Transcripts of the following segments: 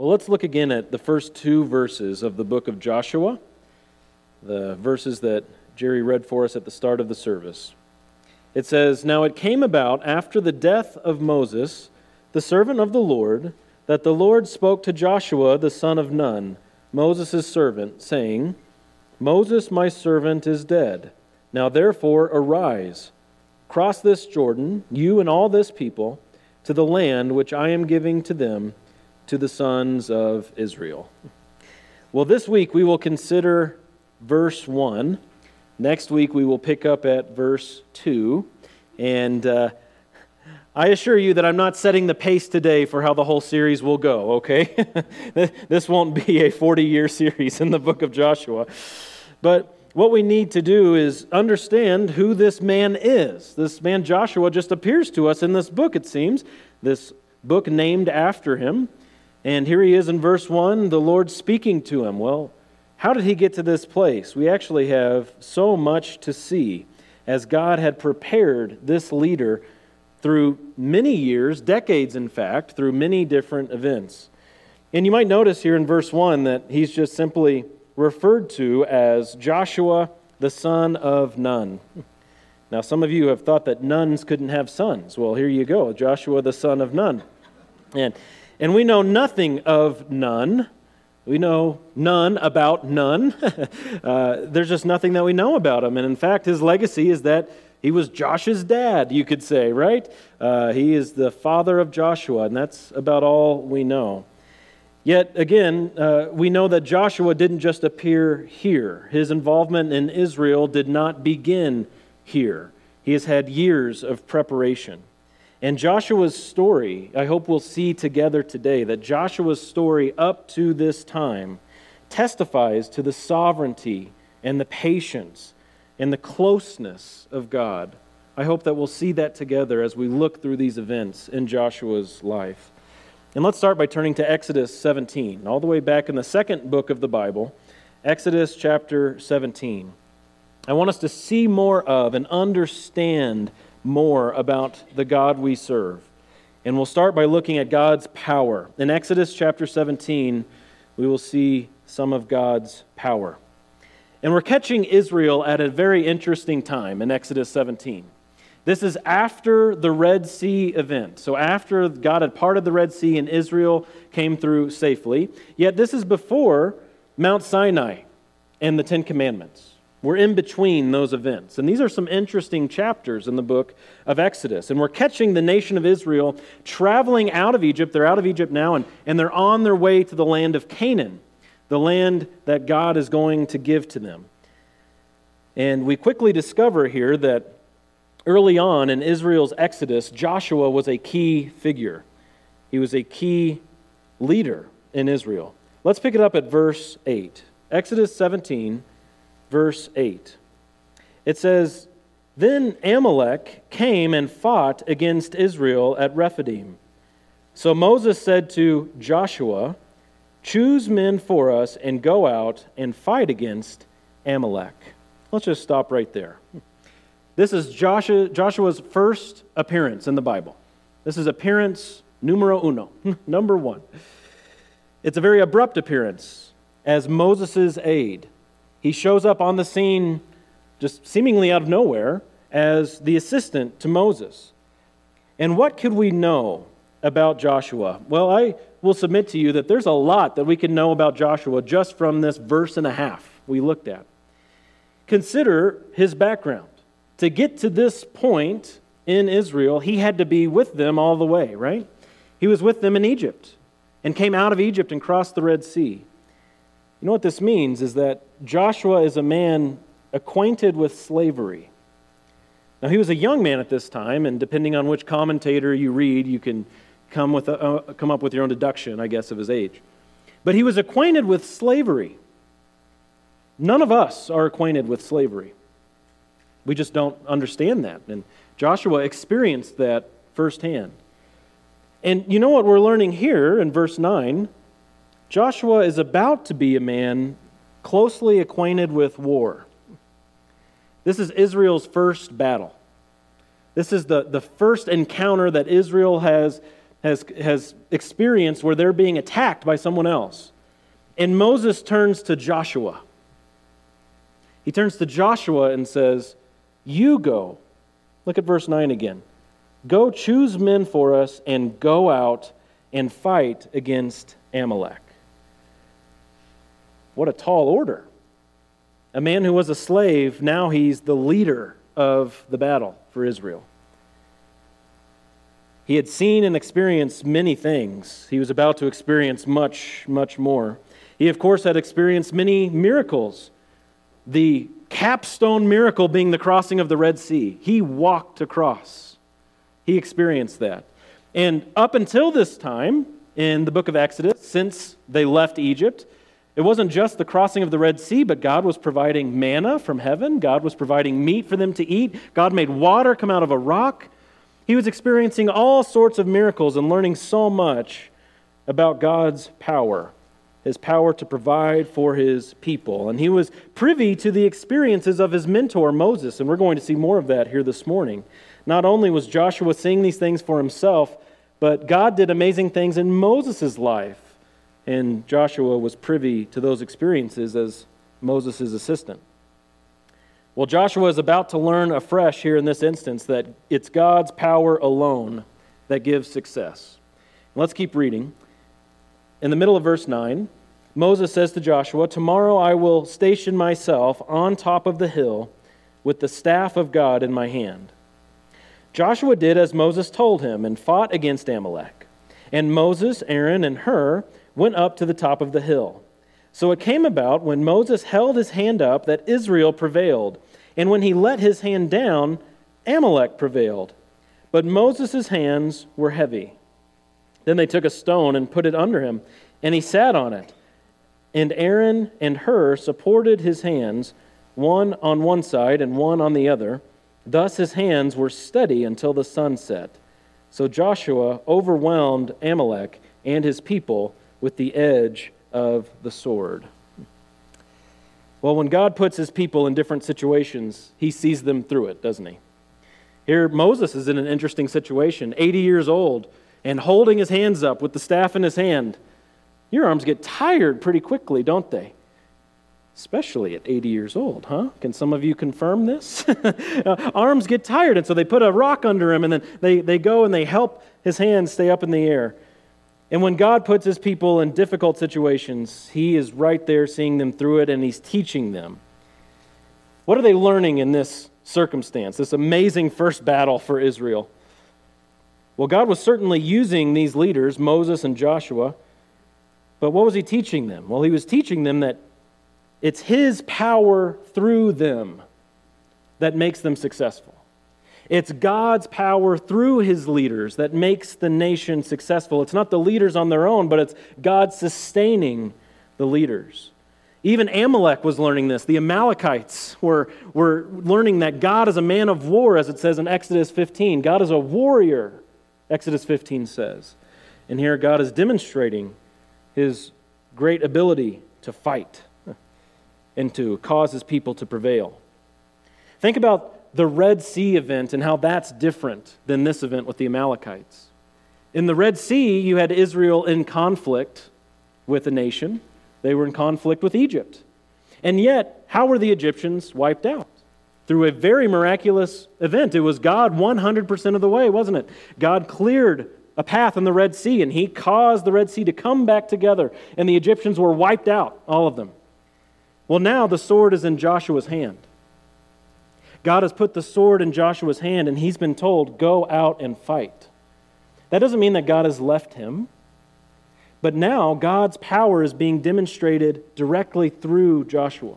Well, let's look again at the first two verses of the book of Joshua, the verses that Jerry read for us at the start of the service. It says, Now it came about after the death of Moses, the servant of the Lord, that the Lord spoke to Joshua the son of Nun, Moses' servant, saying, Moses, my servant, is dead. Now therefore arise, cross this Jordan, you and all this people, to the land which I am giving to them to the sons of Israel. Well, this week we will consider verse 1. Next week we will pick up at verse 2. And uh, I assure you that I'm not setting the pace today for how the whole series will go, okay? this won't be a 40 year series in the book of Joshua. But what we need to do is understand who this man is. This man Joshua just appears to us in this book, it seems. This book named after him. And here he is in verse 1, the Lord speaking to him. Well, how did he get to this place? We actually have so much to see as God had prepared this leader through many years, decades in fact, through many different events. And you might notice here in verse 1 that he's just simply referred to as Joshua, the son of Nun. Now, some of you have thought that nuns couldn't have sons. Well, here you go Joshua, the son of Nun. And and we know nothing of Nun. We know none about Nun. uh, there's just nothing that we know about him. And in fact, his legacy is that he was Josh's dad, you could say, right? Uh, he is the father of Joshua, and that's about all we know. Yet again, uh, we know that Joshua didn't just appear here. His involvement in Israel did not begin here. He has had years of preparation. And Joshua's story, I hope we'll see together today that Joshua's story up to this time testifies to the sovereignty and the patience and the closeness of God. I hope that we'll see that together as we look through these events in Joshua's life. And let's start by turning to Exodus 17, all the way back in the second book of the Bible, Exodus chapter 17. I want us to see more of and understand more about the God we serve. And we'll start by looking at God's power. In Exodus chapter 17, we will see some of God's power. And we're catching Israel at a very interesting time in Exodus 17. This is after the Red Sea event. So, after God had parted the Red Sea and Israel came through safely. Yet, this is before Mount Sinai and the Ten Commandments. We're in between those events. And these are some interesting chapters in the book of Exodus. And we're catching the nation of Israel traveling out of Egypt. They're out of Egypt now, and, and they're on their way to the land of Canaan, the land that God is going to give to them. And we quickly discover here that early on in Israel's exodus, Joshua was a key figure. He was a key leader in Israel. Let's pick it up at verse 8. Exodus 17 verse 8. It says, Then Amalek came and fought against Israel at Rephidim. So Moses said to Joshua, Choose men for us and go out and fight against Amalek. Let's just stop right there. This is Joshua, Joshua's first appearance in the Bible. This is appearance numero uno, number one. It's a very abrupt appearance as Moses' aide. He shows up on the scene just seemingly out of nowhere as the assistant to Moses. And what could we know about Joshua? Well, I will submit to you that there's a lot that we can know about Joshua just from this verse and a half we looked at. Consider his background. To get to this point in Israel, he had to be with them all the way, right? He was with them in Egypt and came out of Egypt and crossed the Red Sea. You know what this means is that Joshua is a man acquainted with slavery. Now, he was a young man at this time, and depending on which commentator you read, you can come, with a, uh, come up with your own deduction, I guess, of his age. But he was acquainted with slavery. None of us are acquainted with slavery. We just don't understand that. And Joshua experienced that firsthand. And you know what we're learning here in verse 9? Joshua is about to be a man closely acquainted with war. This is Israel's first battle. This is the, the first encounter that Israel has has, has experienced where they're being attacked by someone else. And Moses turns to Joshua. He turns to Joshua and says, You go. Look at verse 9 again. Go choose men for us and go out and fight against Amalek. What a tall order. A man who was a slave, now he's the leader of the battle for Israel. He had seen and experienced many things. He was about to experience much, much more. He, of course, had experienced many miracles. The capstone miracle being the crossing of the Red Sea. He walked across, he experienced that. And up until this time in the book of Exodus, since they left Egypt, it wasn't just the crossing of the Red Sea, but God was providing manna from heaven. God was providing meat for them to eat. God made water come out of a rock. He was experiencing all sorts of miracles and learning so much about God's power, his power to provide for his people. And he was privy to the experiences of his mentor, Moses. And we're going to see more of that here this morning. Not only was Joshua seeing these things for himself, but God did amazing things in Moses' life and Joshua was privy to those experiences as Moses' assistant. Well, Joshua is about to learn afresh here in this instance that it's God's power alone that gives success. Let's keep reading. In the middle of verse 9, Moses says to Joshua, Tomorrow I will station myself on top of the hill with the staff of God in my hand. Joshua did as Moses told him and fought against Amalek. And Moses, Aaron, and Hur went up to the top of the hill. So it came about when Moses held his hand up that Israel prevailed, and when he let his hand down, Amalek prevailed. But Moses' hands were heavy. Then they took a stone and put it under him, and he sat on it. And Aaron and Hur supported his hands, one on one side and one on the other. Thus his hands were steady until the sun set. So Joshua overwhelmed Amalek and his people with the edge of the sword. Well, when God puts his people in different situations, he sees them through it, doesn't he? Here, Moses is in an interesting situation, 80 years old, and holding his hands up with the staff in his hand. Your arms get tired pretty quickly, don't they? Especially at 80 years old, huh? Can some of you confirm this? arms get tired, and so they put a rock under him, and then they, they go and they help his hands stay up in the air. And when God puts his people in difficult situations, he is right there seeing them through it and he's teaching them. What are they learning in this circumstance, this amazing first battle for Israel? Well, God was certainly using these leaders, Moses and Joshua, but what was he teaching them? Well, he was teaching them that it's his power through them that makes them successful. It's God's power through his leaders that makes the nation successful. It's not the leaders on their own, but it's God sustaining the leaders. Even Amalek was learning this. The Amalekites were, were learning that God is a man of war, as it says in Exodus 15. God is a warrior, Exodus 15 says. And here God is demonstrating his great ability to fight and to cause his people to prevail. Think about the Red Sea event and how that's different than this event with the Amalekites. In the Red Sea, you had Israel in conflict with a nation, they were in conflict with Egypt. And yet, how were the Egyptians wiped out? Through a very miraculous event. It was God 100% of the way, wasn't it? God cleared a path in the Red Sea, and He caused the Red Sea to come back together, and the Egyptians were wiped out, all of them. Well, now the sword is in Joshua's hand. God has put the sword in Joshua's hand, and he's been told, Go out and fight. That doesn't mean that God has left him, but now God's power is being demonstrated directly through Joshua.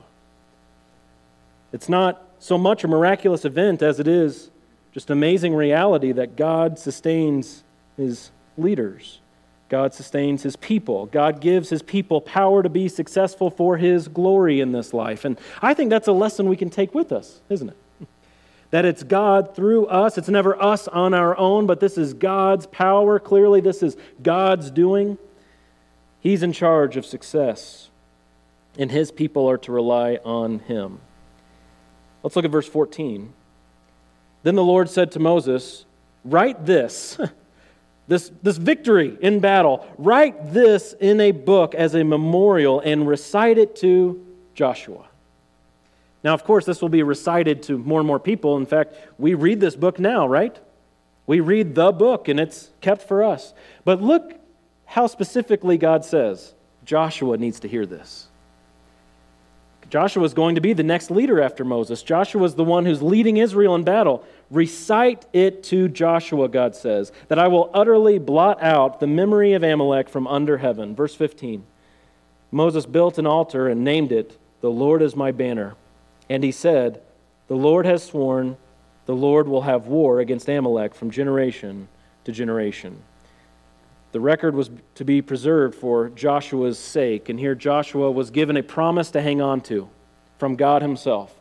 It's not so much a miraculous event as it is just amazing reality that God sustains his leaders. God sustains his people. God gives his people power to be successful for his glory in this life. And I think that's a lesson we can take with us, isn't it? That it's God through us. It's never us on our own, but this is God's power. Clearly, this is God's doing. He's in charge of success, and his people are to rely on him. Let's look at verse 14. Then the Lord said to Moses, Write this this, this victory in battle. Write this in a book as a memorial and recite it to Joshua. Now, of course, this will be recited to more and more people. In fact, we read this book now, right? We read the book and it's kept for us. But look how specifically God says Joshua needs to hear this. Joshua is going to be the next leader after Moses. Joshua is the one who's leading Israel in battle. Recite it to Joshua, God says, that I will utterly blot out the memory of Amalek from under heaven. Verse 15 Moses built an altar and named it, The Lord is my banner. And he said, The Lord has sworn, the Lord will have war against Amalek from generation to generation. The record was to be preserved for Joshua's sake, and here Joshua was given a promise to hang on to from God Himself.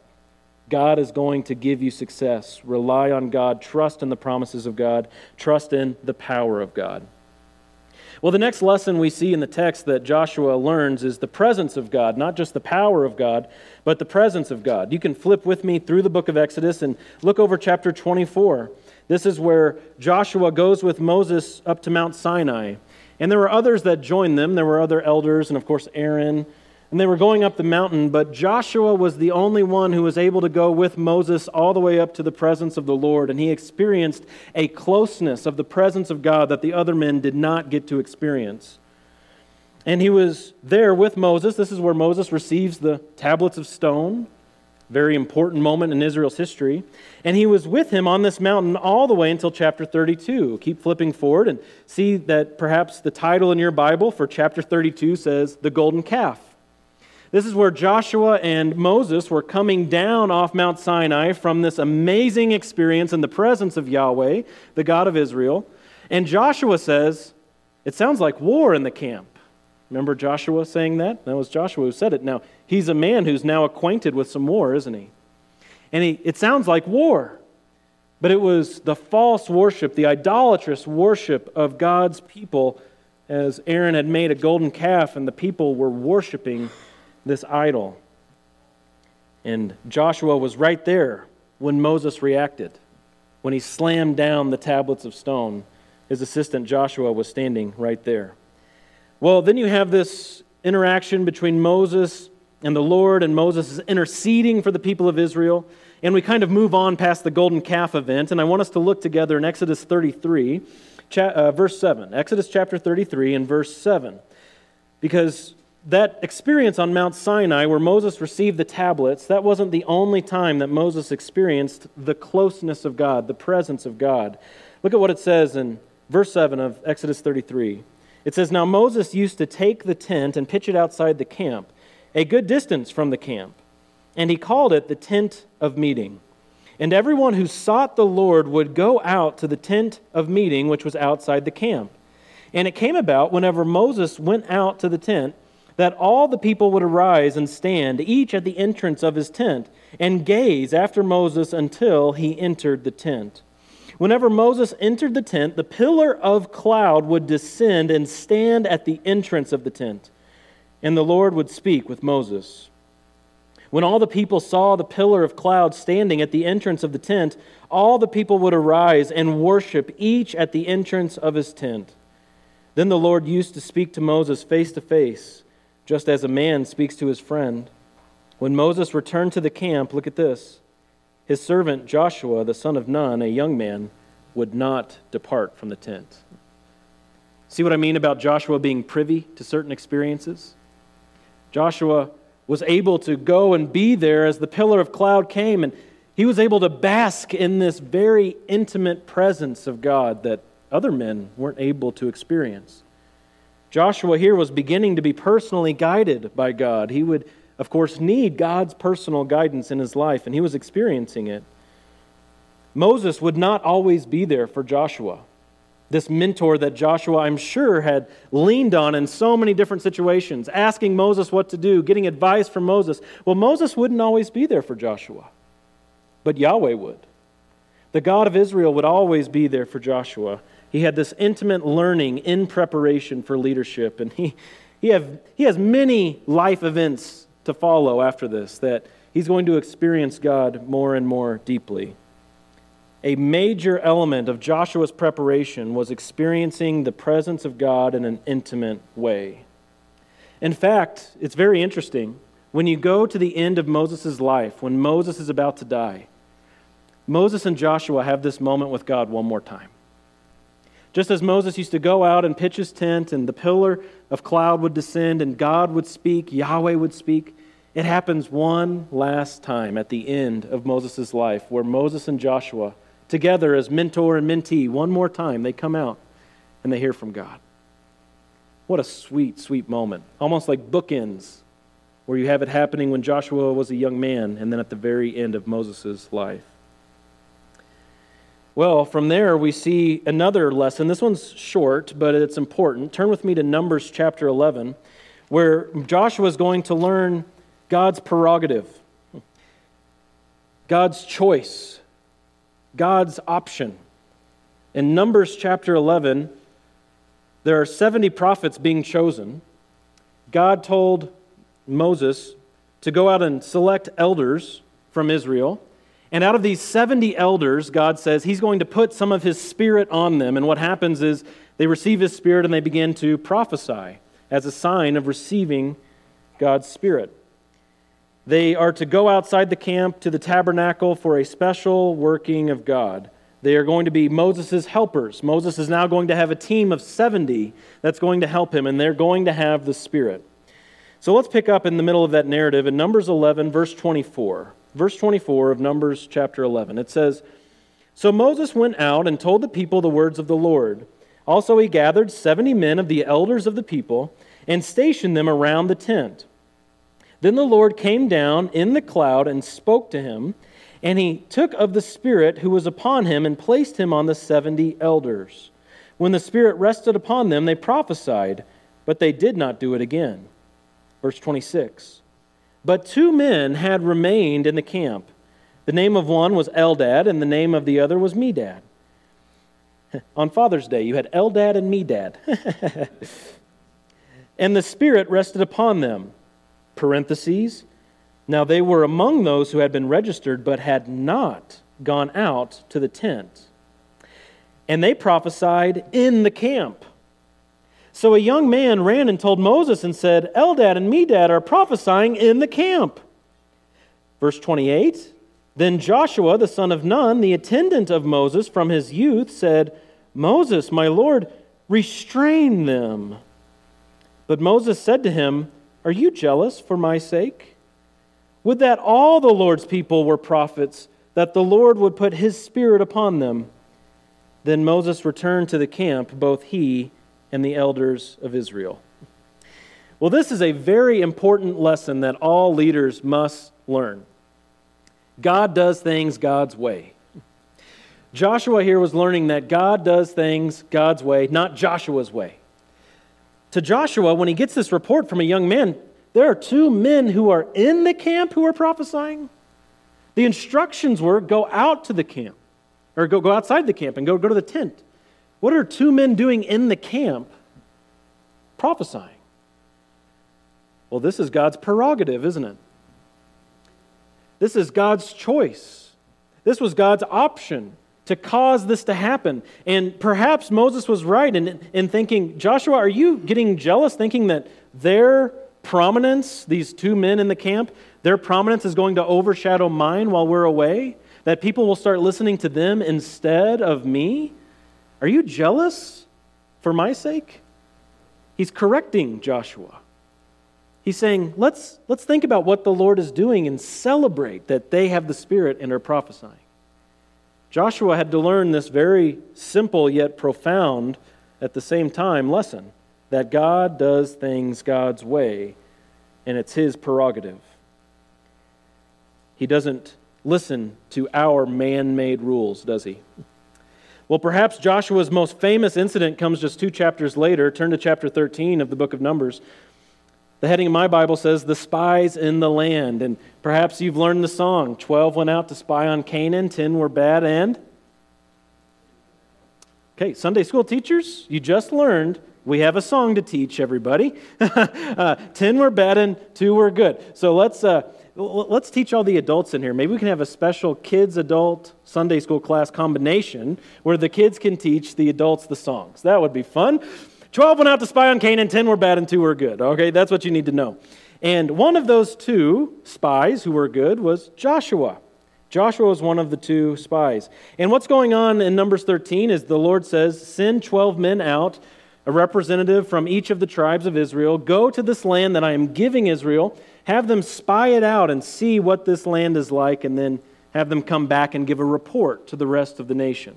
God is going to give you success. Rely on God, trust in the promises of God, trust in the power of God. Well, the next lesson we see in the text that Joshua learns is the presence of God, not just the power of God, but the presence of God. You can flip with me through the book of Exodus and look over chapter 24. This is where Joshua goes with Moses up to Mount Sinai. And there were others that joined them. There were other elders, and of course, Aaron. And they were going up the mountain, but Joshua was the only one who was able to go with Moses all the way up to the presence of the Lord. And he experienced a closeness of the presence of God that the other men did not get to experience. And he was there with Moses. This is where Moses receives the tablets of stone very important moment in Israel's history. And he was with him on this mountain all the way until chapter 32. Keep flipping forward and see that perhaps the title in your Bible for chapter 32 says the golden calf. This is where Joshua and Moses were coming down off Mount Sinai from this amazing experience in the presence of Yahweh, the God of Israel. And Joshua says, It sounds like war in the camp. Remember Joshua saying that? That was Joshua who said it. Now, he's a man who's now acquainted with some war, isn't he? And he, it sounds like war. But it was the false worship, the idolatrous worship of God's people, as Aaron had made a golden calf and the people were worshiping this idol. And Joshua was right there when Moses reacted. When he slammed down the tablets of stone, his assistant Joshua was standing right there. Well, then you have this interaction between Moses and the Lord, and Moses is interceding for the people of Israel. And we kind of move on past the golden calf event, and I want us to look together in Exodus 33, cha- uh, verse 7. Exodus chapter 33 and verse 7. Because that experience on Mount Sinai where Moses received the tablets, that wasn't the only time that Moses experienced the closeness of God, the presence of God. Look at what it says in verse 7 of Exodus 33. It says, Now Moses used to take the tent and pitch it outside the camp, a good distance from the camp, and he called it the tent of meeting. And everyone who sought the Lord would go out to the tent of meeting, which was outside the camp. And it came about whenever Moses went out to the tent that all the people would arise and stand, each at the entrance of his tent, and gaze after Moses until he entered the tent. Whenever Moses entered the tent, the pillar of cloud would descend and stand at the entrance of the tent, and the Lord would speak with Moses. When all the people saw the pillar of cloud standing at the entrance of the tent, all the people would arise and worship, each at the entrance of his tent. Then the Lord used to speak to Moses face to face, just as a man speaks to his friend. When Moses returned to the camp, look at this. His servant Joshua, the son of Nun, a young man, would not depart from the tent. See what I mean about Joshua being privy to certain experiences? Joshua was able to go and be there as the pillar of cloud came, and he was able to bask in this very intimate presence of God that other men weren't able to experience. Joshua here was beginning to be personally guided by God. He would of course, need God's personal guidance in his life, and he was experiencing it. Moses would not always be there for Joshua. This mentor that Joshua, I'm sure, had leaned on in so many different situations, asking Moses what to do, getting advice from Moses. Well, Moses wouldn't always be there for Joshua, but Yahweh would. The God of Israel would always be there for Joshua. He had this intimate learning in preparation for leadership, and he, he, have, he has many life events to follow after this, that he's going to experience God more and more deeply. a major element of Joshua's preparation was experiencing the presence of God in an intimate way. In fact, it's very interesting. When you go to the end of Moses' life, when Moses is about to die, Moses and Joshua have this moment with God one more time. Just as Moses used to go out and pitch his tent, and the pillar of cloud would descend, and God would speak, Yahweh would speak, it happens one last time at the end of Moses' life where Moses and Joshua together as mentor and mentee. One more time, they come out and they hear from God. What a sweet, sweet moment. Almost like bookends, where you have it happening when Joshua was a young man and then at the very end of Moses' life. Well, from there we see another lesson. This one's short, but it's important. Turn with me to Numbers chapter 11, where Joshua is going to learn God's prerogative, God's choice, God's option. In Numbers chapter 11, there are 70 prophets being chosen. God told Moses to go out and select elders from Israel. And out of these 70 elders, God says he's going to put some of his spirit on them. And what happens is they receive his spirit and they begin to prophesy as a sign of receiving God's spirit. They are to go outside the camp to the tabernacle for a special working of God. They are going to be Moses' helpers. Moses is now going to have a team of 70 that's going to help him, and they're going to have the Spirit. So let's pick up in the middle of that narrative in Numbers 11, verse 24. Verse 24 of Numbers chapter 11. It says So Moses went out and told the people the words of the Lord. Also, he gathered 70 men of the elders of the people and stationed them around the tent. Then the Lord came down in the cloud and spoke to him, and he took of the Spirit who was upon him and placed him on the seventy elders. When the Spirit rested upon them, they prophesied, but they did not do it again. Verse 26. But two men had remained in the camp. The name of one was Eldad, and the name of the other was Medad. On Father's Day, you had Eldad and Medad. and the Spirit rested upon them parentheses. Now they were among those who had been registered but had not gone out to the tent. And they prophesied in the camp. So a young man ran and told Moses and said, Eldad and Medad are prophesying in the camp. Verse 28 Then Joshua, the son of Nun, the attendant of Moses from his youth, said, Moses, my Lord, restrain them. But Moses said to him, are you jealous for my sake? Would that all the Lord's people were prophets, that the Lord would put his spirit upon them. Then Moses returned to the camp, both he and the elders of Israel. Well, this is a very important lesson that all leaders must learn. God does things God's way. Joshua here was learning that God does things God's way, not Joshua's way to Joshua, when he gets this report from a young man, there are two men who are in the camp who are prophesying. The instructions were go out to the camp, or go, go outside the camp and go, go to the tent. What are two men doing in the camp prophesying? Well, this is God's prerogative, isn't it? This is God's choice. This was God's option to cause this to happen. And perhaps Moses was right in, in thinking, Joshua, are you getting jealous thinking that their prominence, these two men in the camp, their prominence is going to overshadow mine while we're away? That people will start listening to them instead of me? Are you jealous for my sake? He's correcting Joshua. He's saying, let's, let's think about what the Lord is doing and celebrate that they have the Spirit and are prophesying. Joshua had to learn this very simple yet profound at the same time lesson that God does things God's way, and it's his prerogative. He doesn't listen to our man made rules, does he? Well, perhaps Joshua's most famous incident comes just two chapters later. Turn to chapter 13 of the book of Numbers. The heading of my Bible says, The Spies in the Land. And perhaps you've learned the song 12 went out to spy on Canaan, 10 were bad, and. Okay, Sunday school teachers, you just learned we have a song to teach everybody. uh, 10 were bad and 2 were good. So let's, uh, let's teach all the adults in here. Maybe we can have a special kids adult Sunday school class combination where the kids can teach the adults the songs. That would be fun. 12 went out to spy on Canaan, 10 were bad, and 2 were good. Okay, that's what you need to know. And one of those two spies who were good was Joshua. Joshua was one of the two spies. And what's going on in Numbers 13 is the Lord says, Send 12 men out, a representative from each of the tribes of Israel. Go to this land that I am giving Israel. Have them spy it out and see what this land is like, and then have them come back and give a report to the rest of the nation.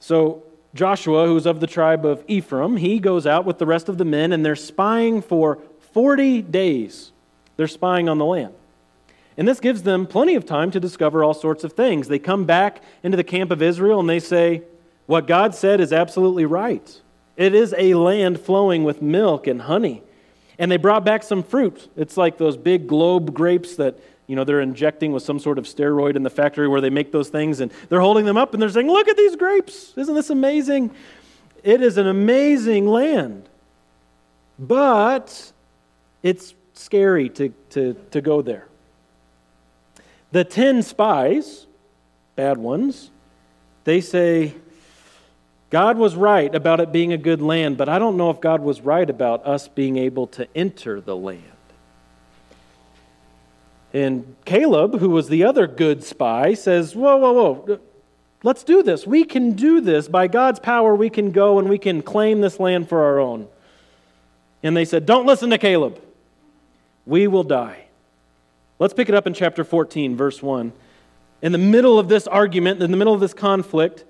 So Joshua, who's of the tribe of Ephraim, he goes out with the rest of the men, and they're spying for 40 days. They're spying on the land. And this gives them plenty of time to discover all sorts of things. They come back into the camp of Israel and they say, What God said is absolutely right. It is a land flowing with milk and honey. And they brought back some fruit. It's like those big globe grapes that you know they're injecting with some sort of steroid in the factory where they make those things and they're holding them up and they're saying look at these grapes isn't this amazing it is an amazing land but it's scary to, to, to go there the 10 spies, bad ones, they say, God was right about it being a good land, but I don't know if God was right about us being able to enter the land. And Caleb, who was the other good spy, says, Whoa, whoa, whoa, let's do this. We can do this. By God's power, we can go and we can claim this land for our own. And they said, Don't listen to Caleb. We will die. Let's pick it up in chapter 14, verse 1. In the middle of this argument, in the middle of this conflict,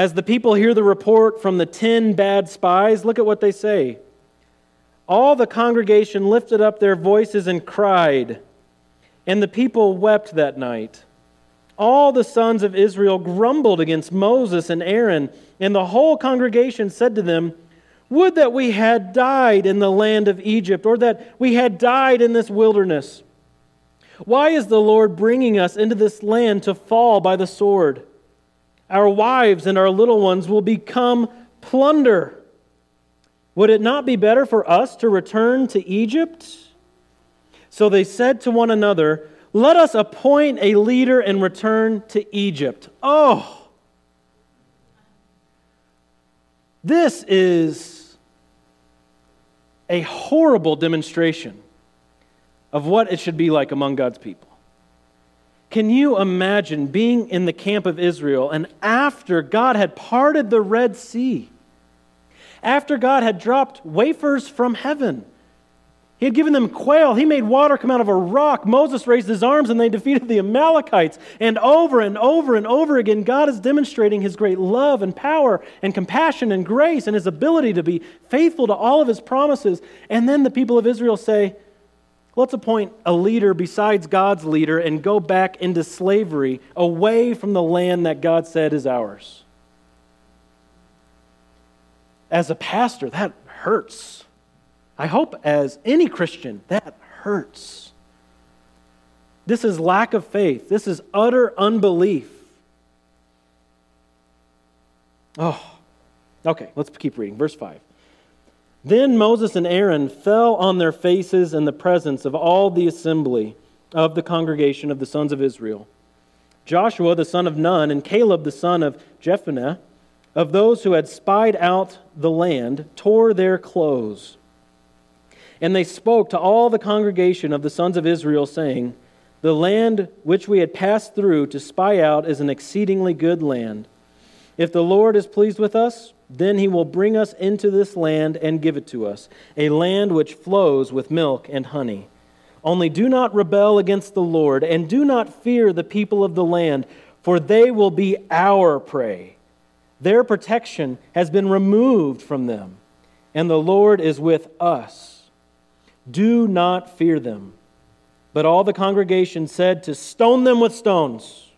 as the people hear the report from the 10 bad spies, look at what they say. All the congregation lifted up their voices and cried, and the people wept that night. All the sons of Israel grumbled against Moses and Aaron, and the whole congregation said to them, Would that we had died in the land of Egypt, or that we had died in this wilderness. Why is the Lord bringing us into this land to fall by the sword? Our wives and our little ones will become plunder. Would it not be better for us to return to Egypt? So they said to one another, Let us appoint a leader and return to Egypt. Oh! This is a horrible demonstration of what it should be like among God's people. Can you imagine being in the camp of Israel and after God had parted the Red Sea, after God had dropped wafers from heaven, he had given them quail. He made water come out of a rock. Moses raised his arms and they defeated the Amalekites. And over and over and over again, God is demonstrating his great love and power and compassion and grace and his ability to be faithful to all of his promises. And then the people of Israel say, Let's appoint a leader besides God's leader and go back into slavery away from the land that God said is ours. As a pastor, that hurts. I hope as any Christian, that hurts. This is lack of faith. This is utter unbelief. Oh, okay, let's keep reading. Verse 5. Then Moses and Aaron fell on their faces in the presence of all the assembly of the congregation of the sons of Israel. Joshua the son of Nun and Caleb the son of Jephunneh, of those who had spied out the land, tore their clothes. And they spoke to all the congregation of the sons of Israel, saying, The land which we had passed through to spy out is an exceedingly good land. If the Lord is pleased with us, then he will bring us into this land and give it to us, a land which flows with milk and honey. Only do not rebel against the Lord, and do not fear the people of the land, for they will be our prey. Their protection has been removed from them, and the Lord is with us. Do not fear them. But all the congregation said to stone them with stones.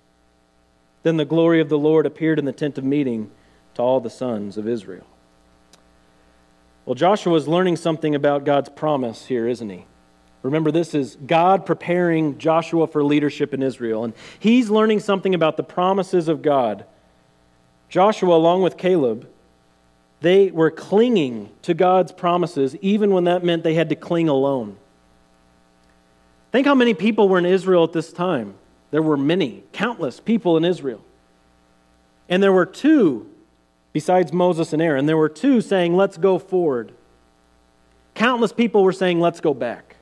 Then the glory of the Lord appeared in the tent of meeting to all the sons of Israel. Well, Joshua is learning something about God's promise here, isn't he? Remember, this is God preparing Joshua for leadership in Israel, and he's learning something about the promises of God. Joshua, along with Caleb, They were clinging to God's promises, even when that meant they had to cling alone. Think how many people were in Israel at this time. There were many, countless people in Israel. And there were two, besides Moses and Aaron, there were two saying, Let's go forward. Countless people were saying, Let's go back.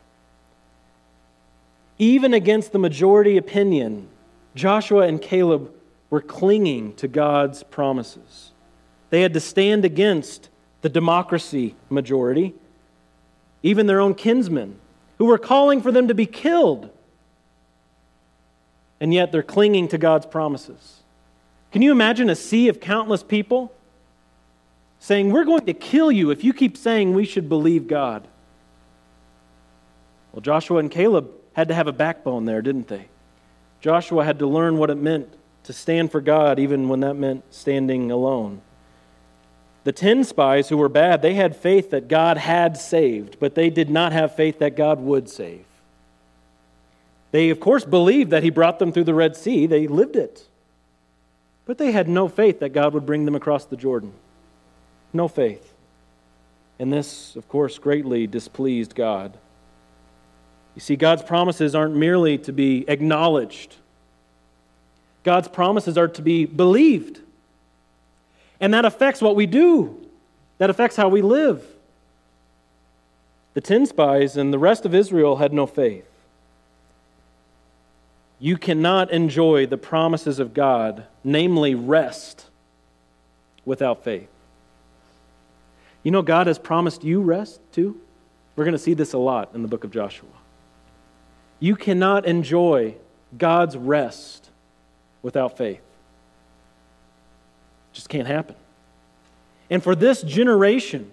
Even against the majority opinion, Joshua and Caleb were clinging to God's promises. They had to stand against the democracy majority, even their own kinsmen, who were calling for them to be killed. And yet they're clinging to God's promises. Can you imagine a sea of countless people saying, We're going to kill you if you keep saying we should believe God? Well, Joshua and Caleb had to have a backbone there, didn't they? Joshua had to learn what it meant to stand for God, even when that meant standing alone. The ten spies who were bad, they had faith that God had saved, but they did not have faith that God would save. They, of course, believed that He brought them through the Red Sea, they lived it. But they had no faith that God would bring them across the Jordan. No faith. And this, of course, greatly displeased God. You see, God's promises aren't merely to be acknowledged, God's promises are to be believed. And that affects what we do, that affects how we live. The ten spies and the rest of Israel had no faith. You cannot enjoy the promises of God, namely rest, without faith. You know, God has promised you rest too. We're going to see this a lot in the book of Joshua. You cannot enjoy God's rest without faith. Just can't happen. And for this generation,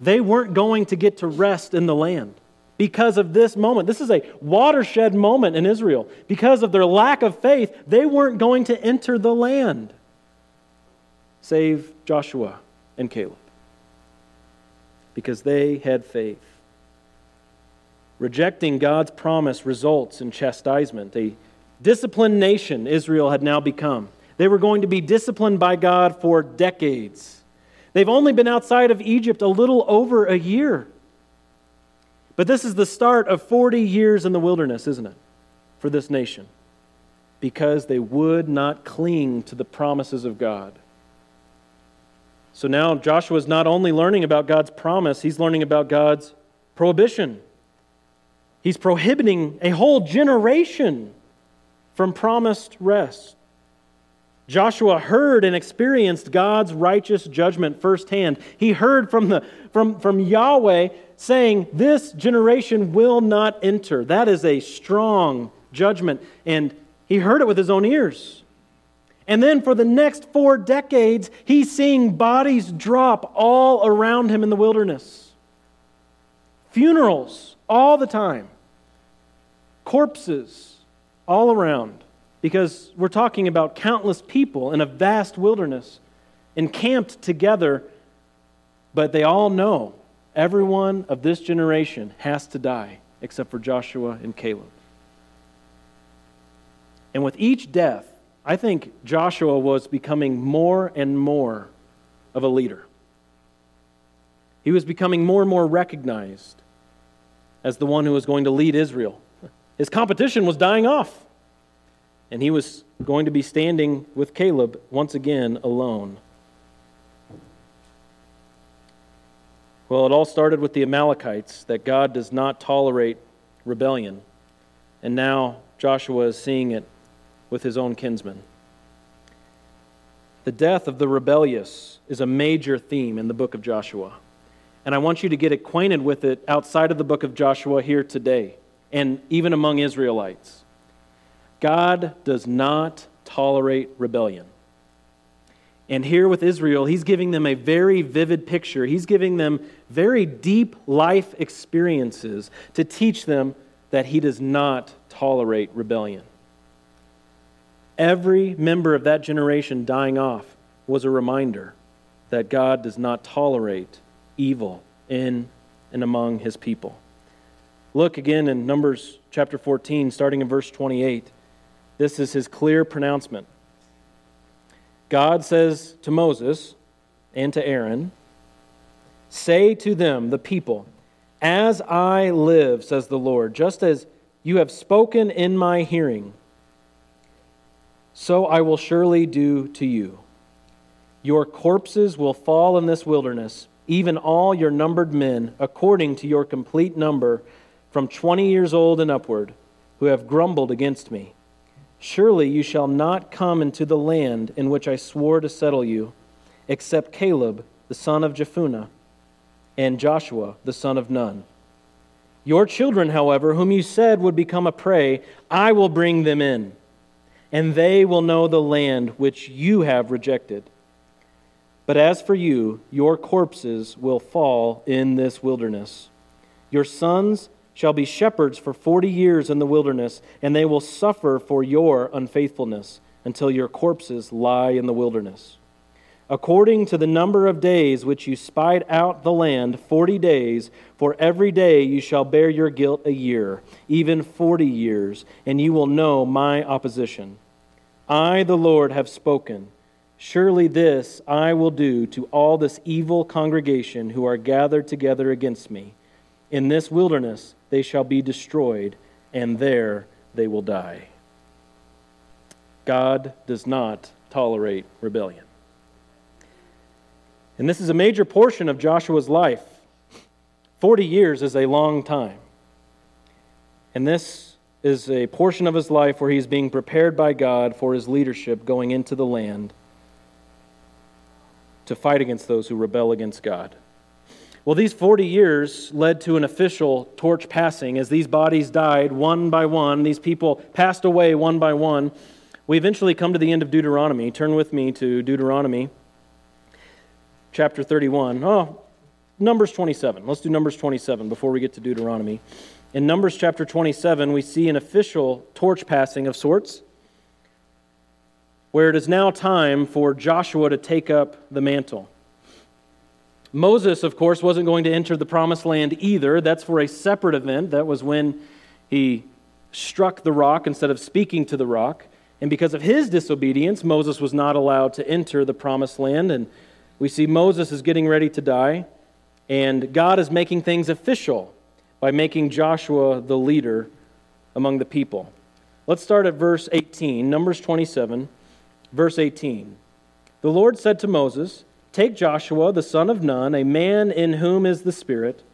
they weren't going to get to rest in the land because of this moment. This is a watershed moment in Israel. Because of their lack of faith, they weren't going to enter the land, save Joshua and Caleb, because they had faith. Rejecting God's promise results in chastisement, a disciplined nation Israel had now become. They were going to be disciplined by God for decades. They've only been outside of Egypt a little over a year. But this is the start of 40 years in the wilderness, isn't it, for this nation? Because they would not cling to the promises of God. So now Joshua is not only learning about God's promise, he's learning about God's prohibition. He's prohibiting a whole generation from promised rest. Joshua heard and experienced God's righteous judgment firsthand. He heard from, the, from, from Yahweh saying, This generation will not enter. That is a strong judgment. And he heard it with his own ears. And then for the next four decades, he's seeing bodies drop all around him in the wilderness. Funerals all the time, corpses all around because we're talking about countless people in a vast wilderness encamped together, but they all know everyone of this generation has to die except for Joshua and Caleb. And with each death, I think Joshua was becoming more and more of a leader. He was becoming more and more recognized as the one who was going to lead Israel. His competition was dying off and he was going to be standing with Caleb once again alone. Well, it all started with the Amalekites, that God does not tolerate rebellion. And now Joshua is seeing it with his own kinsmen. The death of the rebellious is a major theme in the book of Joshua. And I want you to get acquainted with it outside of the book of Joshua here today, and even among Israelites. God does not tolerate rebellion. And here with Israel, he's giving them a very vivid picture. He's giving them very deep life experiences to teach them that he does not tolerate rebellion. Every member of that generation dying off was a reminder that God does not tolerate evil in and among his people. Look again in Numbers chapter 14, starting in verse 28. This is his clear pronouncement. God says to Moses, and to Aaron, Say to them, the people, As I live, says the Lord, just as you have spoken in my hearing, so I will surely do to you. Your corpses will fall in this wilderness, even all your numbered men, according to your complete number, from twenty years old and upward, who have grumbled against me. Surely you shall not come into the land in which I swore to settle you, except Caleb, the son of Jephunneh and Joshua the son of Nun. Your children, however, whom you said would become a prey, I will bring them in, and they will know the land which you have rejected. But as for you, your corpses will fall in this wilderness. Your sons shall be shepherds for forty years in the wilderness, and they will suffer for your unfaithfulness until your corpses lie in the wilderness according to the number of days which you spied out the land, forty days, for every day you shall bear your guilt a year, even forty years, and you will know my opposition. I, the Lord, have spoken. Surely this I will do to all this evil congregation who are gathered together against me. In this wilderness they shall be destroyed, and there they will die. God does not tolerate rebellion. And this is a major portion of Joshua's life. 40 years is a long time. And this is a portion of his life where he's being prepared by God for his leadership going into the land to fight against those who rebel against God. Well, these 40 years led to an official torch passing. As these bodies died one by one, these people passed away one by one. We eventually come to the end of Deuteronomy. Turn with me to Deuteronomy chapter 31. Oh, Numbers 27. Let's do Numbers 27 before we get to Deuteronomy. In Numbers chapter 27, we see an official torch passing of sorts, where it is now time for Joshua to take up the mantle. Moses, of course, wasn't going to enter the promised land either. That's for a separate event. That was when he struck the rock instead of speaking to the rock. And because of his disobedience, Moses was not allowed to enter the promised land. And we see Moses is getting ready to die, and God is making things official by making Joshua the leader among the people. Let's start at verse 18, Numbers 27, verse 18. The Lord said to Moses, Take Joshua, the son of Nun, a man in whom is the Spirit,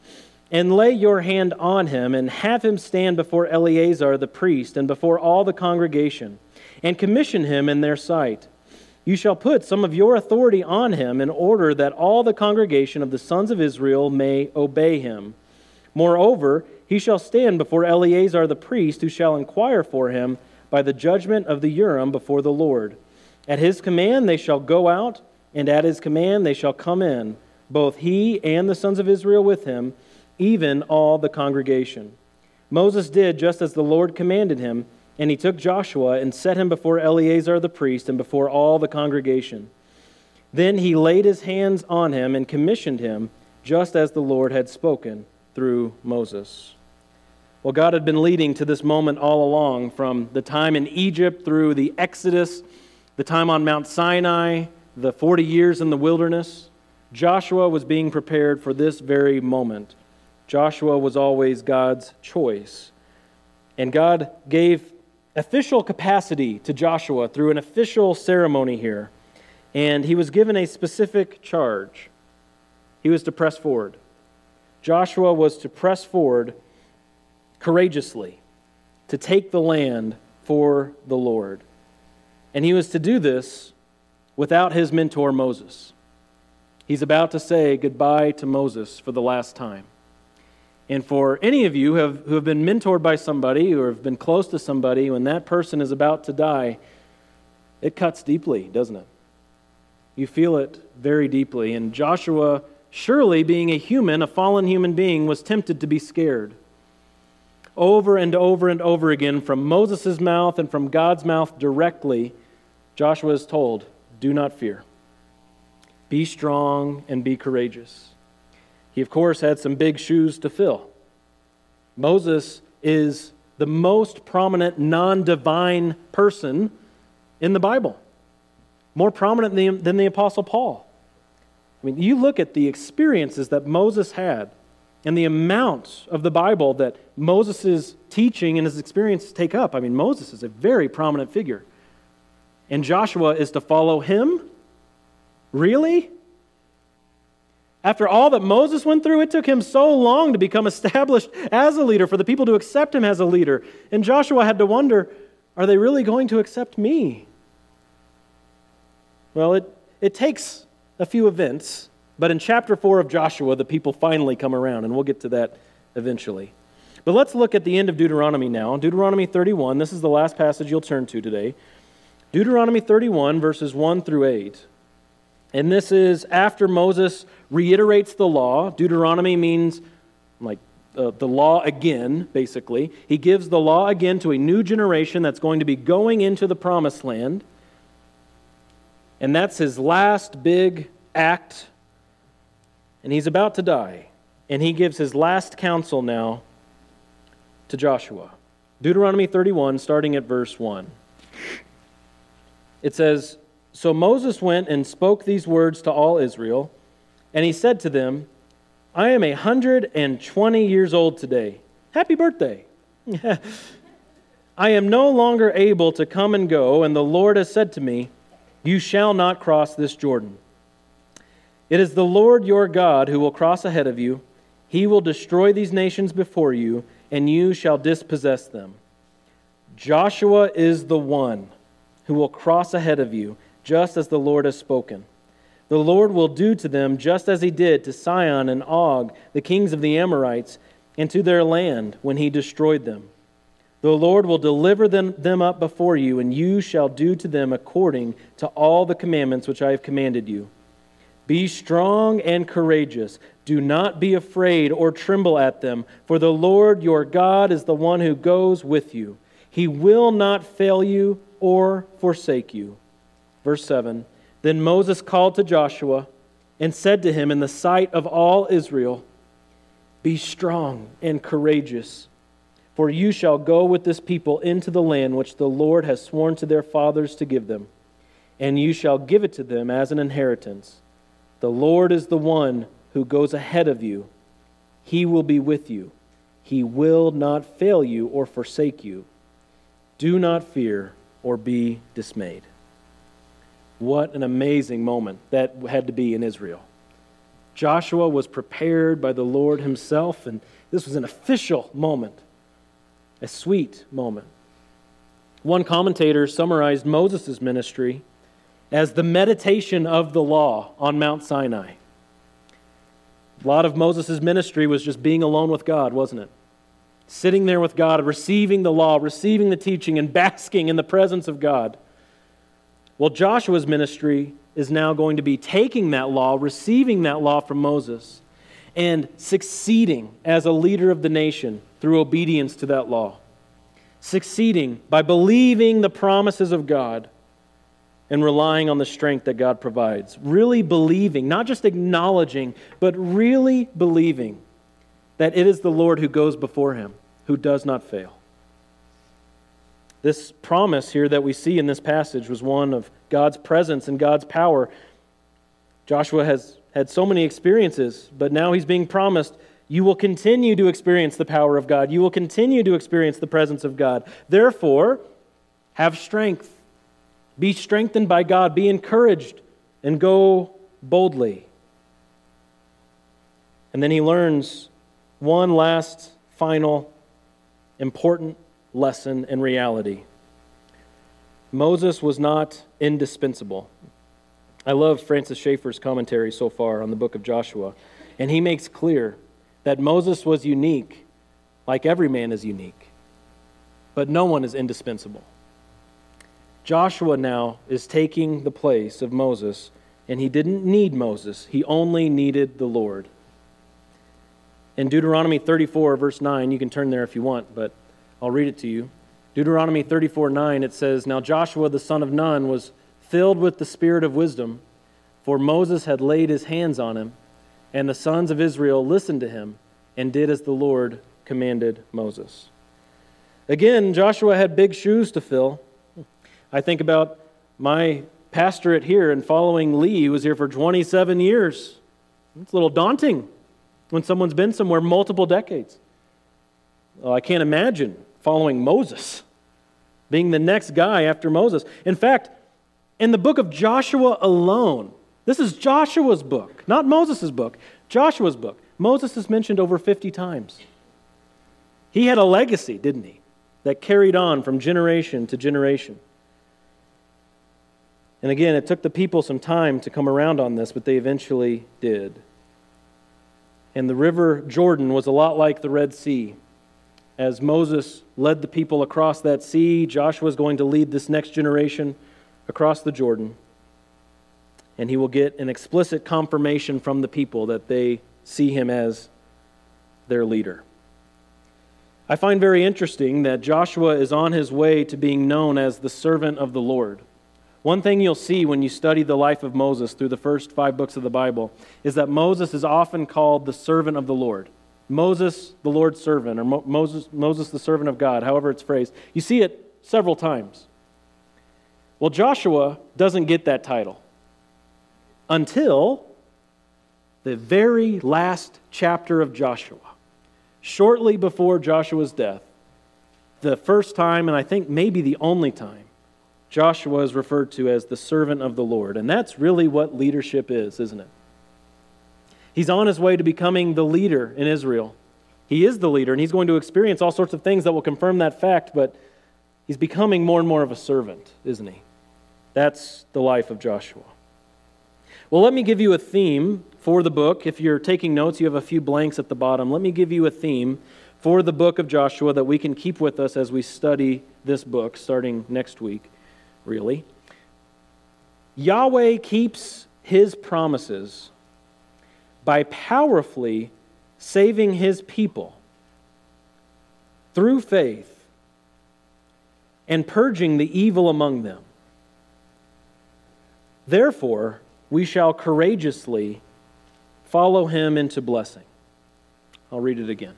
and lay your hand on him, and have him stand before Eleazar the priest, and before all the congregation, and commission him in their sight you shall put some of your authority on him in order that all the congregation of the sons of Israel may obey him. Moreover, he shall stand before Eleazar the priest, who shall inquire for him by the judgment of the Urim before the Lord. At his command they shall go out, and at his command they shall come in, both he and the sons of Israel with him, even all the congregation. Moses did just as the Lord commanded him and he took Joshua and set him before Eleazar the priest and before all the congregation. Then he laid his hands on him and commissioned him, just as the Lord had spoken through Moses. Well, God had been leading to this moment all along, from the time in Egypt through the Exodus, the time on Mount Sinai, the 40 years in the wilderness. Joshua was being prepared for this very moment. Joshua was always God's choice. And God gave official capacity to Joshua through an official ceremony here. And he was given a specific charge. He was to press forward. Joshua was to press forward courageously to take the land for the Lord. And he was to do this without his mentor Moses. He's about to say goodbye to Moses for the last time. And for any of you who have, who have been mentored by somebody or have been close to somebody, when that person is about to die, it cuts deeply, doesn't it? You feel it very deeply. And Joshua, surely being a human, a fallen human being, was tempted to be scared. Over and over and over again, from Moses' mouth and from God's mouth directly, Joshua is told, Do not fear. Be strong and be courageous. He, of course, had some big shoes to fill. Moses is the most prominent non divine person in the Bible, more prominent than the, than the Apostle Paul. I mean, you look at the experiences that Moses had and the amount of the Bible that Moses' teaching and his experiences take up. I mean, Moses is a very prominent figure. And Joshua is to follow him? Really? After all that Moses went through, it took him so long to become established as a leader, for the people to accept him as a leader. And Joshua had to wonder are they really going to accept me? Well, it, it takes a few events, but in chapter 4 of Joshua, the people finally come around, and we'll get to that eventually. But let's look at the end of Deuteronomy now. Deuteronomy 31, this is the last passage you'll turn to today. Deuteronomy 31, verses 1 through 8. And this is after Moses reiterates the law. Deuteronomy means like uh, the law again, basically. He gives the law again to a new generation that's going to be going into the promised land. And that's his last big act. And he's about to die. And he gives his last counsel now to Joshua. Deuteronomy 31, starting at verse 1. It says, So Moses went and spoke these words to all Israel, and he said to them, I am a 120 years old today. Happy birthday! I am no longer able to come and go, and the Lord has said to me, You shall not cross this Jordan. It is the Lord your God who will cross ahead of you. He will destroy these nations before you, and you shall dispossess them. Joshua is the one who will cross ahead of you, just as the Lord has spoken. The Lord will do to them just as he did to Sihon and Og, the kings of the Amorites, and to their land when he destroyed them. The Lord will deliver them, them up before you, and you shall do to them according to all the commandments which I have commanded you. Be strong and courageous. Do not be afraid or tremble at them, for the Lord your God is the one who goes with you. He will not fail you or forsake you. Verse 7 Then Moses called to Joshua and said to him in the sight of all Israel, Be strong and courageous, for you shall go with this people into the land which the Lord has sworn to their fathers to give them, and you shall give it to them as an inheritance. The Lord is the one who goes ahead of you, He will be with you. He will not fail you or forsake you. Do not fear or be dismayed. What an amazing moment that had to be in Israel. Joshua was prepared by the Lord himself, and this was an official moment, a sweet moment. One commentator summarized Moses' ministry as the meditation of the law on Mount Sinai. A lot of Moses' ministry was just being alone with God, wasn't it? sitting there with God, receiving the law, receiving the teaching, and basking in the presence of God. Well, Joshua's ministry is now going to be taking that law, receiving that law from Moses, and succeeding as a leader of the nation through obedience to that law. Succeeding by believing the promises of God and relying on the strength that God provides. Really believing, not just acknowledging, but really believing that it is the Lord who goes before him who does not fail. This promise here that we see in this passage was one of God's presence and God's power. Joshua has had so many experiences, but now he's being promised you will continue to experience the power of God. You will continue to experience the presence of God. Therefore, have strength. Be strengthened by God. Be encouraged and go boldly. And then he learns one last final important lesson in reality. Moses was not indispensable. I love Francis Schaeffer's commentary so far on the book of Joshua, and he makes clear that Moses was unique, like every man is unique, but no one is indispensable. Joshua now is taking the place of Moses, and he didn't need Moses, he only needed the Lord. In Deuteronomy 34, verse 9, you can turn there if you want, but I'll read it to you. Deuteronomy 34, 9, it says, Now Joshua the son of Nun was filled with the spirit of wisdom, for Moses had laid his hands on him, and the sons of Israel listened to him and did as the Lord commanded Moses. Again, Joshua had big shoes to fill. I think about my pastorate here and following Lee, who was here for 27 years. It's a little daunting when someone's been somewhere multiple decades. Well, I can't imagine following Moses, being the next guy after Moses. In fact, in the book of Joshua alone, this is Joshua's book, not Moses' book, Joshua's book. Moses is mentioned over 50 times. He had a legacy, didn't he, that carried on from generation to generation. And again, it took the people some time to come around on this, but they eventually did. And the river Jordan was a lot like the Red Sea. As Moses led the people across that sea, Joshua is going to lead this next generation across the Jordan. And he will get an explicit confirmation from the people that they see him as their leader. I find very interesting that Joshua is on his way to being known as the servant of the Lord. One thing you'll see when you study the life of Moses through the first five books of the Bible is that Moses is often called the servant of the Lord. Moses, the Lord's servant, or Mo- Moses, Moses, the servant of God, however it's phrased. You see it several times. Well, Joshua doesn't get that title until the very last chapter of Joshua, shortly before Joshua's death. The first time, and I think maybe the only time, Joshua is referred to as the servant of the Lord. And that's really what leadership is, isn't it? He's on his way to becoming the leader in Israel. He is the leader, and he's going to experience all sorts of things that will confirm that fact, but he's becoming more and more of a servant, isn't he? That's the life of Joshua. Well, let me give you a theme for the book. If you're taking notes, you have a few blanks at the bottom. Let me give you a theme for the book of Joshua that we can keep with us as we study this book starting next week really. Yahweh keeps his promises by powerfully saving his people through faith and purging the evil among them. Therefore, we shall courageously follow him into blessing. I'll read it again.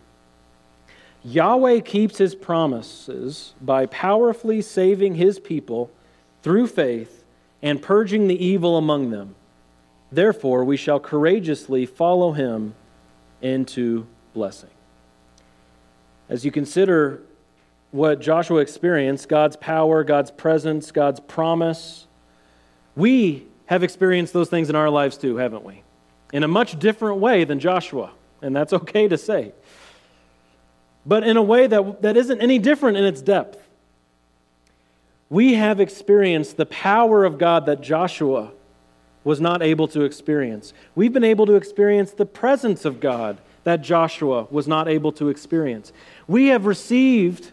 Yahweh keeps his promises by powerfully saving his people through faith and purging the evil among them. Therefore, we shall courageously follow him into blessing. As you consider what Joshua experienced God's power, God's presence, God's promise we have experienced those things in our lives too, haven't we? In a much different way than Joshua, and that's okay to say. But in a way that, that isn't any different in its depth we have experienced the power of God that Joshua was not able to experience. We've been able to experience the presence of God that Joshua was not able to experience. We have received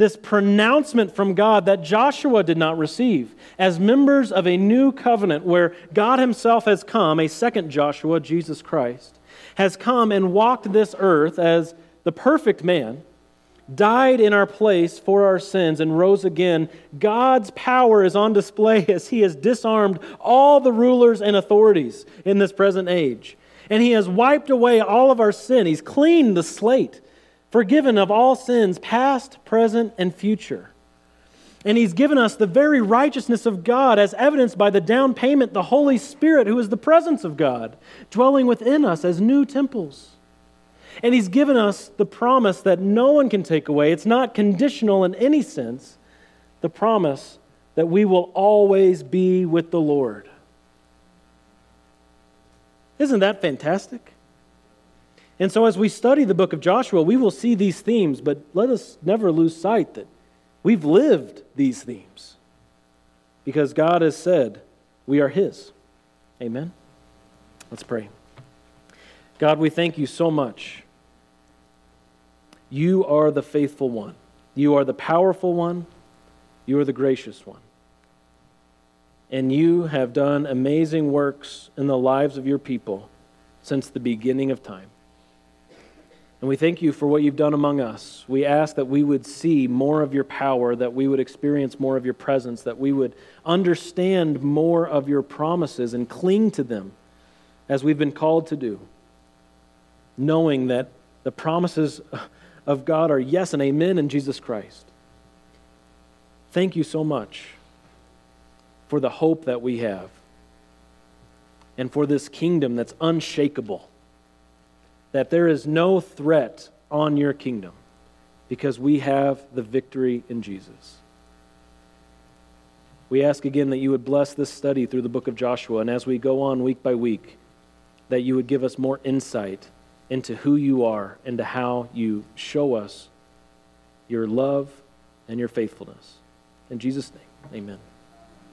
this pronouncement from God that Joshua did not receive as members of a new covenant where God Himself has come, a second Joshua, Jesus Christ, has come and walked this earth as the perfect man died in our place for our sins, and rose again, God's power is on display as He has disarmed all the rulers and authorities in this present age. And He has wiped away all of our sin. He's cleaned the slate, forgiven of all sins, past, present, and future. And He's given us the very righteousness of God as evidenced by the down payment, the Holy Spirit, who is the presence of God, dwelling within us as new temples. And He's given us the promise that no one can take away. It's not conditional in any sense, the promise that we will always be with the Lord. Isn't that fantastic? And so, as we study the book of Joshua, we will see these themes, but let us never lose sight that we've lived these themes because God has said we are His. Amen? Let's pray. God, we thank you so much you are the faithful one. You are the powerful one. You are the gracious one. And you have done amazing works in the lives of your people since the beginning of time. And we thank you for what you've done among us. We ask that we would see more of your power, that we would experience more of your presence, that we would understand more of your promises and cling to them as we've been called to do, knowing that the promises of God are yes and amen in Jesus Christ. Thank you so much for the hope that we have and for this kingdom that's unshakable. That there is no threat on your kingdom because we have the victory in Jesus. We ask again that you would bless this study through the book of Joshua, and as we go on week by week, that you would give us more insight into who you are and to how you show us your love and your faithfulness. In Jesus' name, amen.